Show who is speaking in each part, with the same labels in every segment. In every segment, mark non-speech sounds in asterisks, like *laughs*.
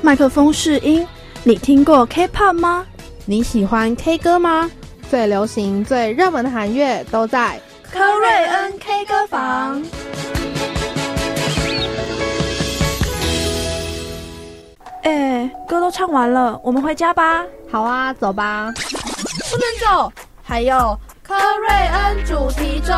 Speaker 1: 麦克风试音。你听过 K-pop 吗？
Speaker 2: 你喜欢 K 歌吗？最流行、最热门的韩乐都在
Speaker 1: 科瑞恩 K 歌房。哎，歌都唱完了，我们回家吧。
Speaker 2: 好啊，走吧。
Speaker 1: 不能走，还有科瑞恩主题周。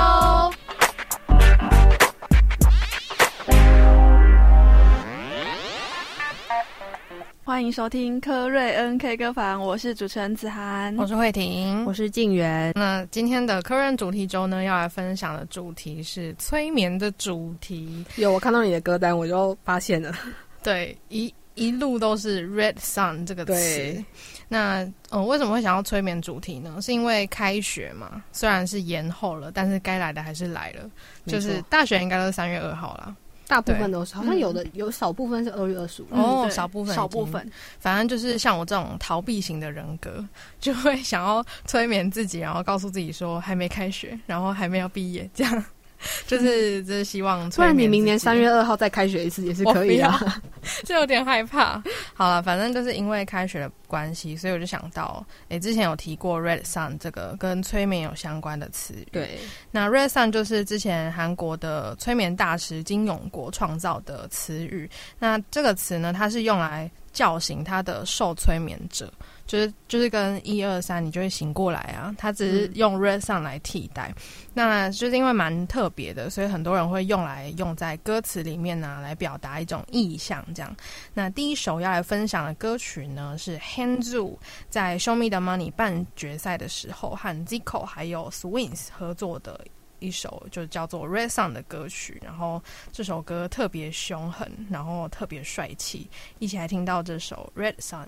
Speaker 1: 欢迎收听科瑞恩 K 歌房，我是主持人子涵，
Speaker 3: 我是慧婷，
Speaker 2: 我是静媛。
Speaker 3: 那今天的科瑞恩主题周呢，要来分享的主题是催眠的主题。
Speaker 2: 有我看到你的歌单，我就发现了，
Speaker 3: 对，一一路都是 Red Sun 这个词。那嗯，为什么会想要催眠主题呢？是因为开学嘛，虽然是延后了，但是该来的还是来了。就是大学应该都是三月二号了。
Speaker 2: 大部分都是，好像有的有少部分是二月二十五
Speaker 3: 哦，少部分
Speaker 1: 少部分，
Speaker 3: 反正就是像我这种逃避型的人格，*laughs* 就会想要催眠自己，然后告诉自己说还没开学，然后还没有毕业，这样。*laughs* 就是就是希望，
Speaker 2: 不然你明年三月二号再开学一次也是可以啊，*laughs*
Speaker 3: 就有点害怕。好了，反正就是因为开学的关系，所以我就想到，哎，之前有提过 Red Sun 这个跟催眠有相关的词语。
Speaker 2: 对，
Speaker 3: 那 Red Sun 就是之前韩国的催眠大师金永国创造的词语。那这个词呢，它是用来叫醒他的受催眠者。就是就是跟一二三，你就会醒过来啊。它只是用 red sun 来替代，那就是因为蛮特别的，所以很多人会用来用在歌词里面呢，来表达一种意象。这样，那第一首要来分享的歌曲呢，是 Hanzu 在 Show Me the Money 半决赛的时候和 Zico 还有 Swings 合作的一首，就叫做 Red Sun 的歌曲。然后这首歌特别凶狠，然后特别帅气，一起来听到这首 Red Sun。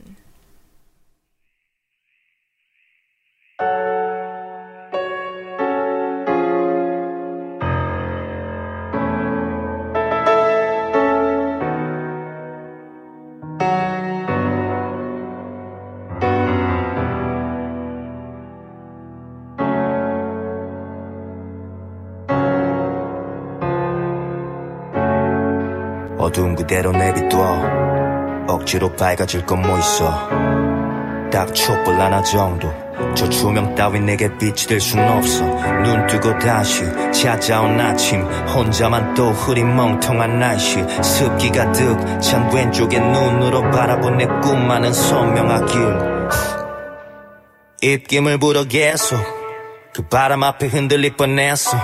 Speaker 3: 어두운 그대로 내비둬 억지로 밝아질 건 뭐 있어 딱 촛불 하나 정도. 저 조명 따윈 내게 빛이 될 순 없어. 눈 뜨고 다시 찾아온 아침. 혼자만 또 흐린 멍텅한 날씨. 습기 가득 찬 왼쪽에 눈으로 바라본 내 꿈만은 선명하길. 입김을 불어 계속 그 바람 앞에 흔들릴 뻔했어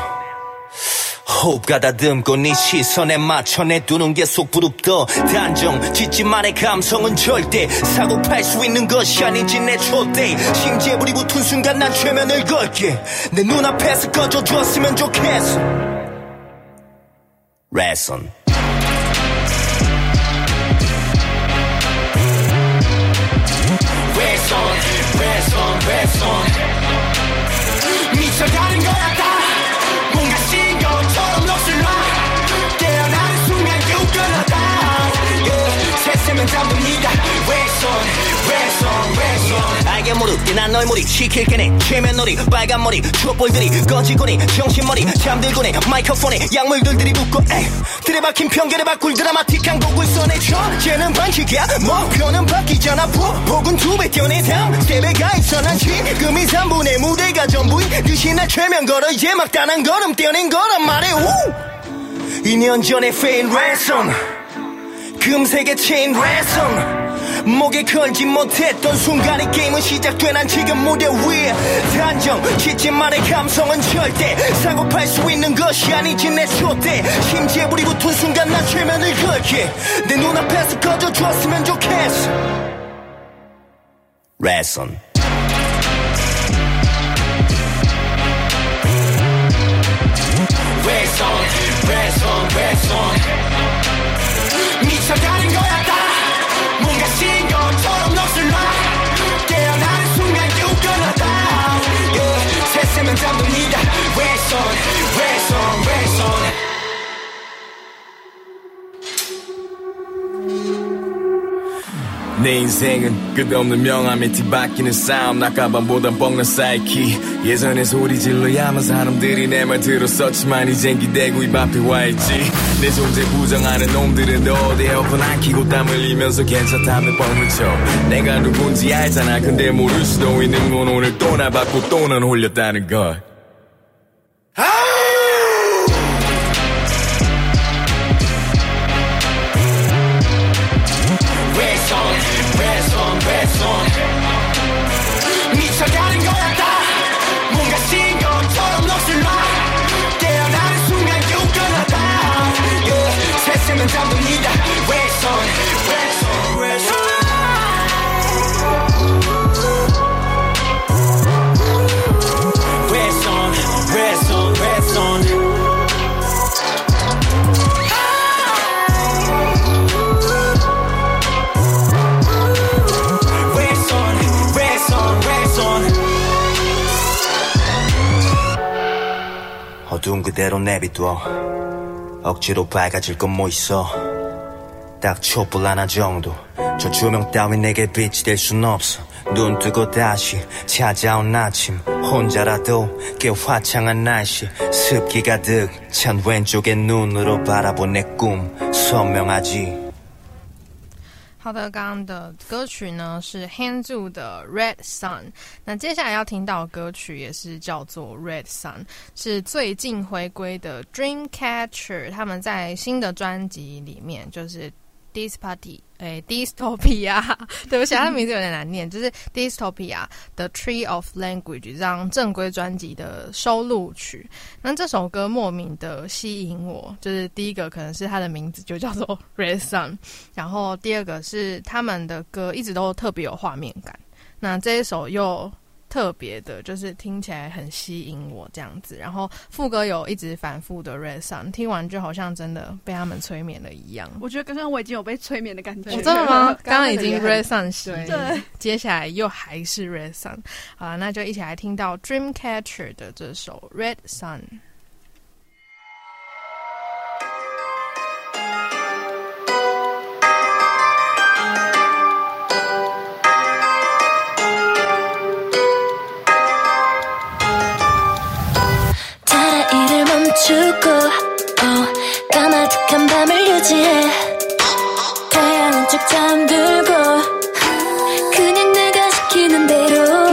Speaker 3: 호흡 가다듬고 네 시선에 맞춰 내두는 계속 부릅떠. 단정 짓지만의 감성은 절대 사고 팔 수 있는 것이 아닌지 내 촛대. 심재불이 붙은 순간 난 최면을 걸게. 내 눈앞에서 꺼져줬으면 좋겠어. 레슨 레슨 레슨 레슨 미쳐가는 거야 알게 모르게 난널 몰입 시킬 게네 최면놀이 빨간 머리 촛불들이 꺼지고니 정신머리 잠들고니 마이크폰에 약물들들이 붙고 에이 들이박힌 편견에 바꿀 드라마틱한 곡을 써내줘 쟤는 반칙이야 목표는 바뀌잖아 폭은 두배 뛰어내 다음 스텝에 가있어 난 지금 이 3분의 무대가 전부인 듯이 날 최면 걸어 이제 막 단한 걸음 뛰어낸 거란 말해 우. 2년 전에 페인 랜선 금색의 체인 랜선 목에 걸지 못했던 순간에 게임은 시작돼 난 지금 무대 위에. 단정 짓지만의 감성은 절대 사고 팔 수 있는 것이 아니지 내 촛대. 심지에 불이 붙은 순간 난 최면을 걸게 내 눈앞에서 꺼져줬으면 좋겠어. 레슨 레슨 레슨 레슨 미쳐가는 거야 신경처럼 녹슬러 깨어나는 순간 유끈하다. Yeah. 새세면 잠듭니다. 왼손 왼손 왼손.
Speaker 4: 내 인생은 끝없는 명암에 뒤바뀌는 싸움. 낙가방보단 뻥난 사이키. 예전에 소리 질러야만 사람들이 내 말 들었었지만 이젠 기대고 입 앞에 와있지 내 존재 부정하는 놈들은 어디 에어컨 안 키고 땀 흘리면서 괜찮다며 뻥을 쳐. 내가 누군지 알잖아. 근데 모를 수도 있는 건 오늘 또날 받고 또 넌 홀렸다는 걸
Speaker 5: 그대로 내비둬 억지로 밝아질 건 뭐 있어? 딱 촛불 하나 정도. 저 조명 따윈 내게 빛이 될 순 없어. 눈 뜨고 다시 찾아온 아침. 혼자라도 꽤 화창한 날씨. 습기 가득 찬 왼쪽의 눈으로 바라본 내 꿈. 선명하지
Speaker 2: 好的，刚刚的歌曲呢是 Hanzu 的 Red Sun。那接下来要听到的歌曲也是叫做 Red Sun，是最近回归的 Dreamcatcher 他们在新的专辑里面就是 Dis Party 诶 Dystopia，*laughs* 对不起，它的名字有点难念，就是 Dystopia 的 Tree of Language 这张正规专辑的收录曲。那这首歌莫名的吸引我，就是第一个可能是它的名字就叫做 Red Sun，然后第二个是他们的歌一直都特别有画面感。那这一首又特别的，就是听起来很吸引我这样子。然后副歌有一直反复的 Red Sun，听完就好像真的被他们催眠了一样。
Speaker 1: 我觉得刚刚我已经有被催眠的感觉。
Speaker 2: 我、真的吗？刚刚已经 Red Sun 洗
Speaker 6: 对
Speaker 1: 对，
Speaker 2: 接下来又还是 Red Sun。好了，那就一起来听到 Dreamcatcher 的这首 Red Sun。
Speaker 7: 이를 멈추고 어, 까마득한 밤을 유지해 태양은 쭉 잠들고 그냥 내가 시키는 대로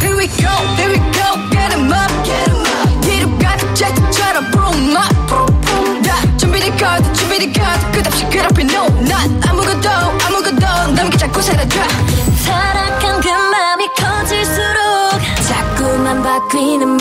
Speaker 8: Here we go, here we go, get 'em up, get 'em up. 뒤로 가득 제트처럼 boom up, boom 다 준비된 카드, 준비된 카드, 끝없이 그렇게 no, 난 아무것도 아무것도 남기지 않고 살아줘.
Speaker 7: 타락한 그 맘이 커질수록 자꾸만 바뀌는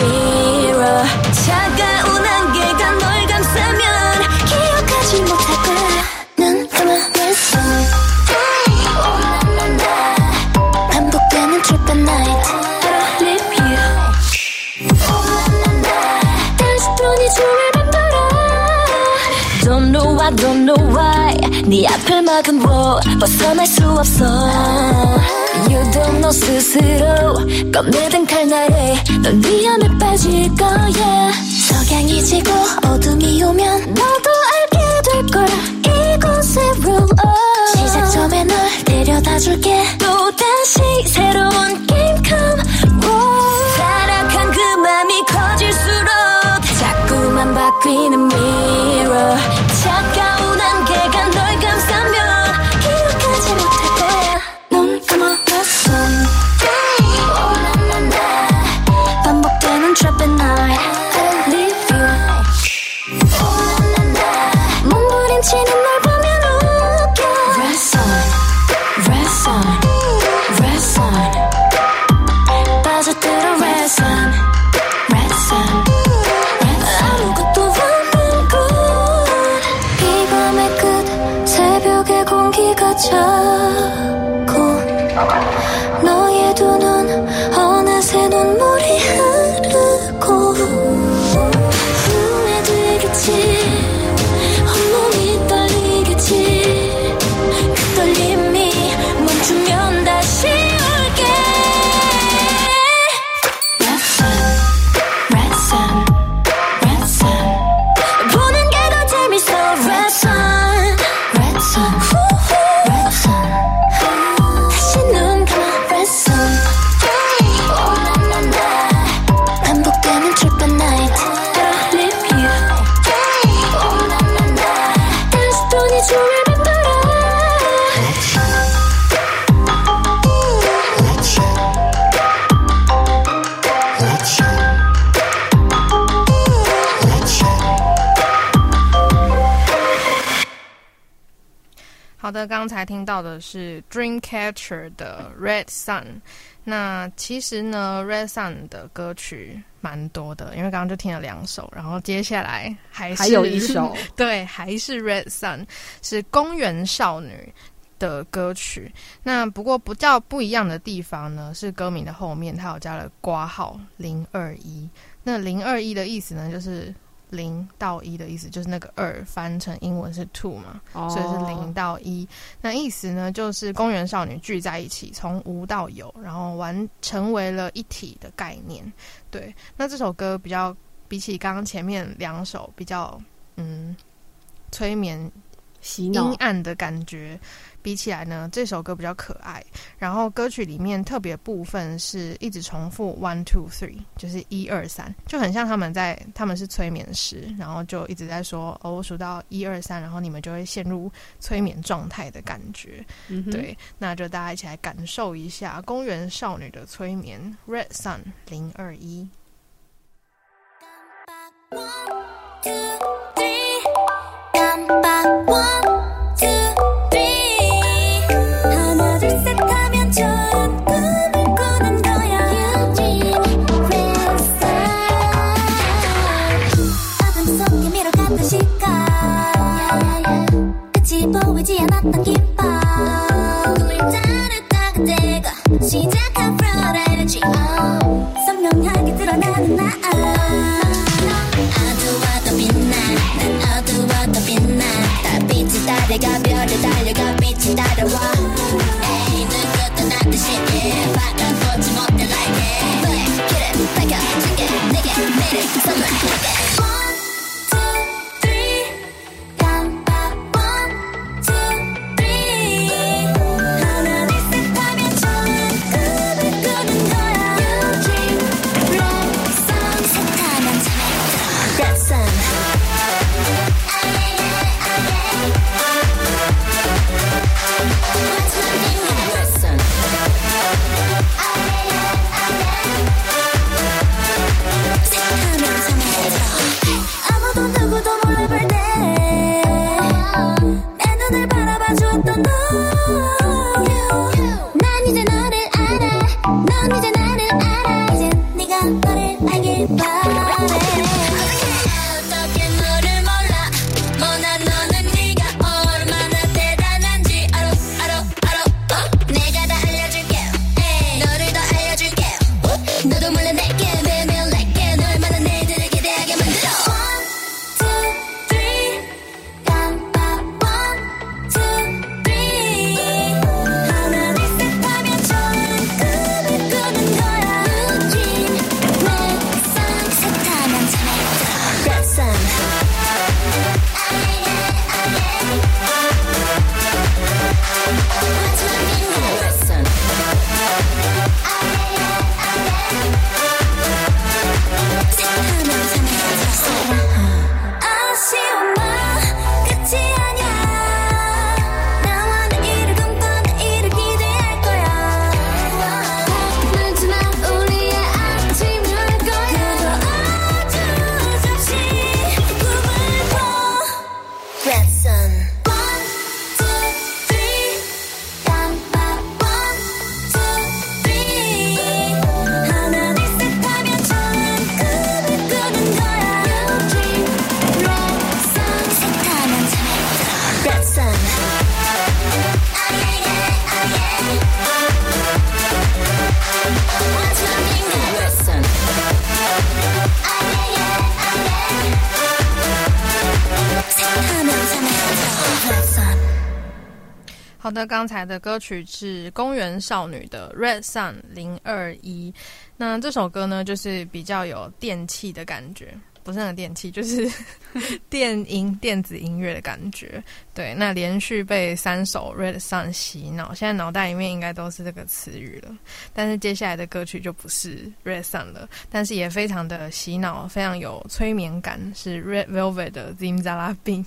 Speaker 7: Don't know why, 네 앞을 막은 wall 벗어날 수 없어. You don't know 스스로 꺼내든 칼날에 넌 위험에 빠질 거야. 석양이 지고 어둠이 오면 너도 알게 될 거야. 이곳의 rule of 시작점에 널 데려다 줄게. 또다시 새로운 게임 come roll 타락한 그 맘이 커질수록 자꾸만 바뀌는
Speaker 2: 자꾸 刚才听到的是 Dreamcatcher 的 Red Sun。那其实呢，Red Sun 的歌曲蛮多的，因为刚刚就听了两首，然后接下来还是
Speaker 1: 还有一首 *laughs*
Speaker 2: 对，还是 Red Sun，是公园少女的歌曲。那不过不叫不一样的地方呢，是歌名的后面它有加了挂号零二一。那零二一的意思呢，就是零到一的意思，就是那个二翻成英文是 two 嘛，
Speaker 1: 哦
Speaker 2: 所以是零到一。那意思呢，就是公园少女聚在一起，从无到有，然后完成为了一体的概念。对，那这首歌比较比起刚刚前面两首比较嗯催眠阴
Speaker 1: 洗脑，
Speaker 2: 暗的感觉比起来呢，这首歌比较可爱。然后歌曲里面特别部分是一直重复 one two three，就是一二三，就很像他们在他们是催眠师，然后就一直在说哦，我数到一二三，然后你们就会陷入催眠状态的感觉。
Speaker 1: 嗯，
Speaker 2: 对，那就大家一起来感受一下公园少女的催眠 Red Sun 零二一。
Speaker 7: 把光。Somebody
Speaker 2: 好的，刚才的歌曲是公园少女的 Red Sun 零二一。那这首歌呢，就是比较有电器的感觉，不是很电器，就是 *laughs* 电音、电子音乐的感觉。对，那连续被三首 Red Sun 洗脑，现在脑袋里面应该都是这个词语了。但是接下来的歌曲就不是 Red Sun 了，但是也非常的洗脑，非常有催眠感，是 Red Velvet 的 Zimzala Bin。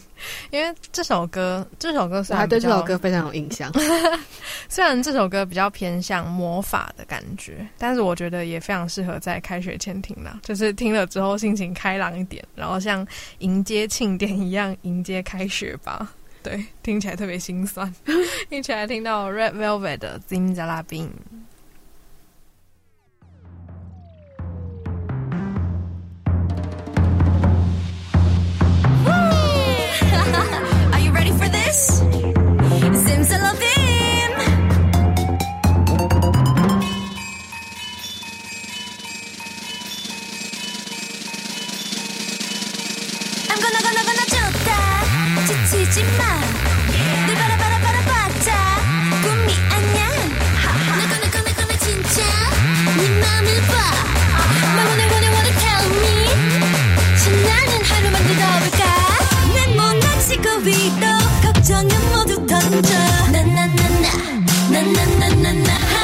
Speaker 2: 因为这首歌，这首歌虽
Speaker 6: 然对这首歌非常有印象。*laughs*
Speaker 2: 虽然这首歌比较偏向魔法的感觉，但是我觉得也非常适合在开学前听啦，就是听了之后心情开朗一点，然后像迎接庆典一样迎接开学吧。对，听起来特别心酸。一起来听到 *laughs* Red Velvet 的 Zimzala Bin。
Speaker 7: Are you *laughs* ready for this? Zimzalabim. I'm gonna gonna gonna 좋 다 지치지 마늘 바라 바라 바라 봤자. 꿈이 아냐 내 거네 거네 거네 진짜. 네 맘을 봐말 원해 원해 원해 tell me. 신나는 하루만 들어볼까? 난 못나치고 위로 걱정은 모두 던져. 나나나나. 나나나나나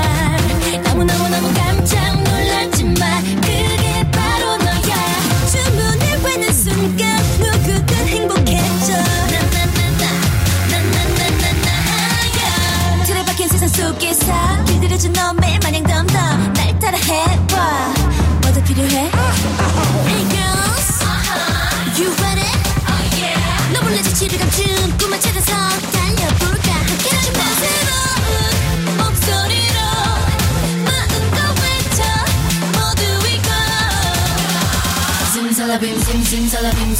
Speaker 7: 두개사 길들여준 너 매일 마냥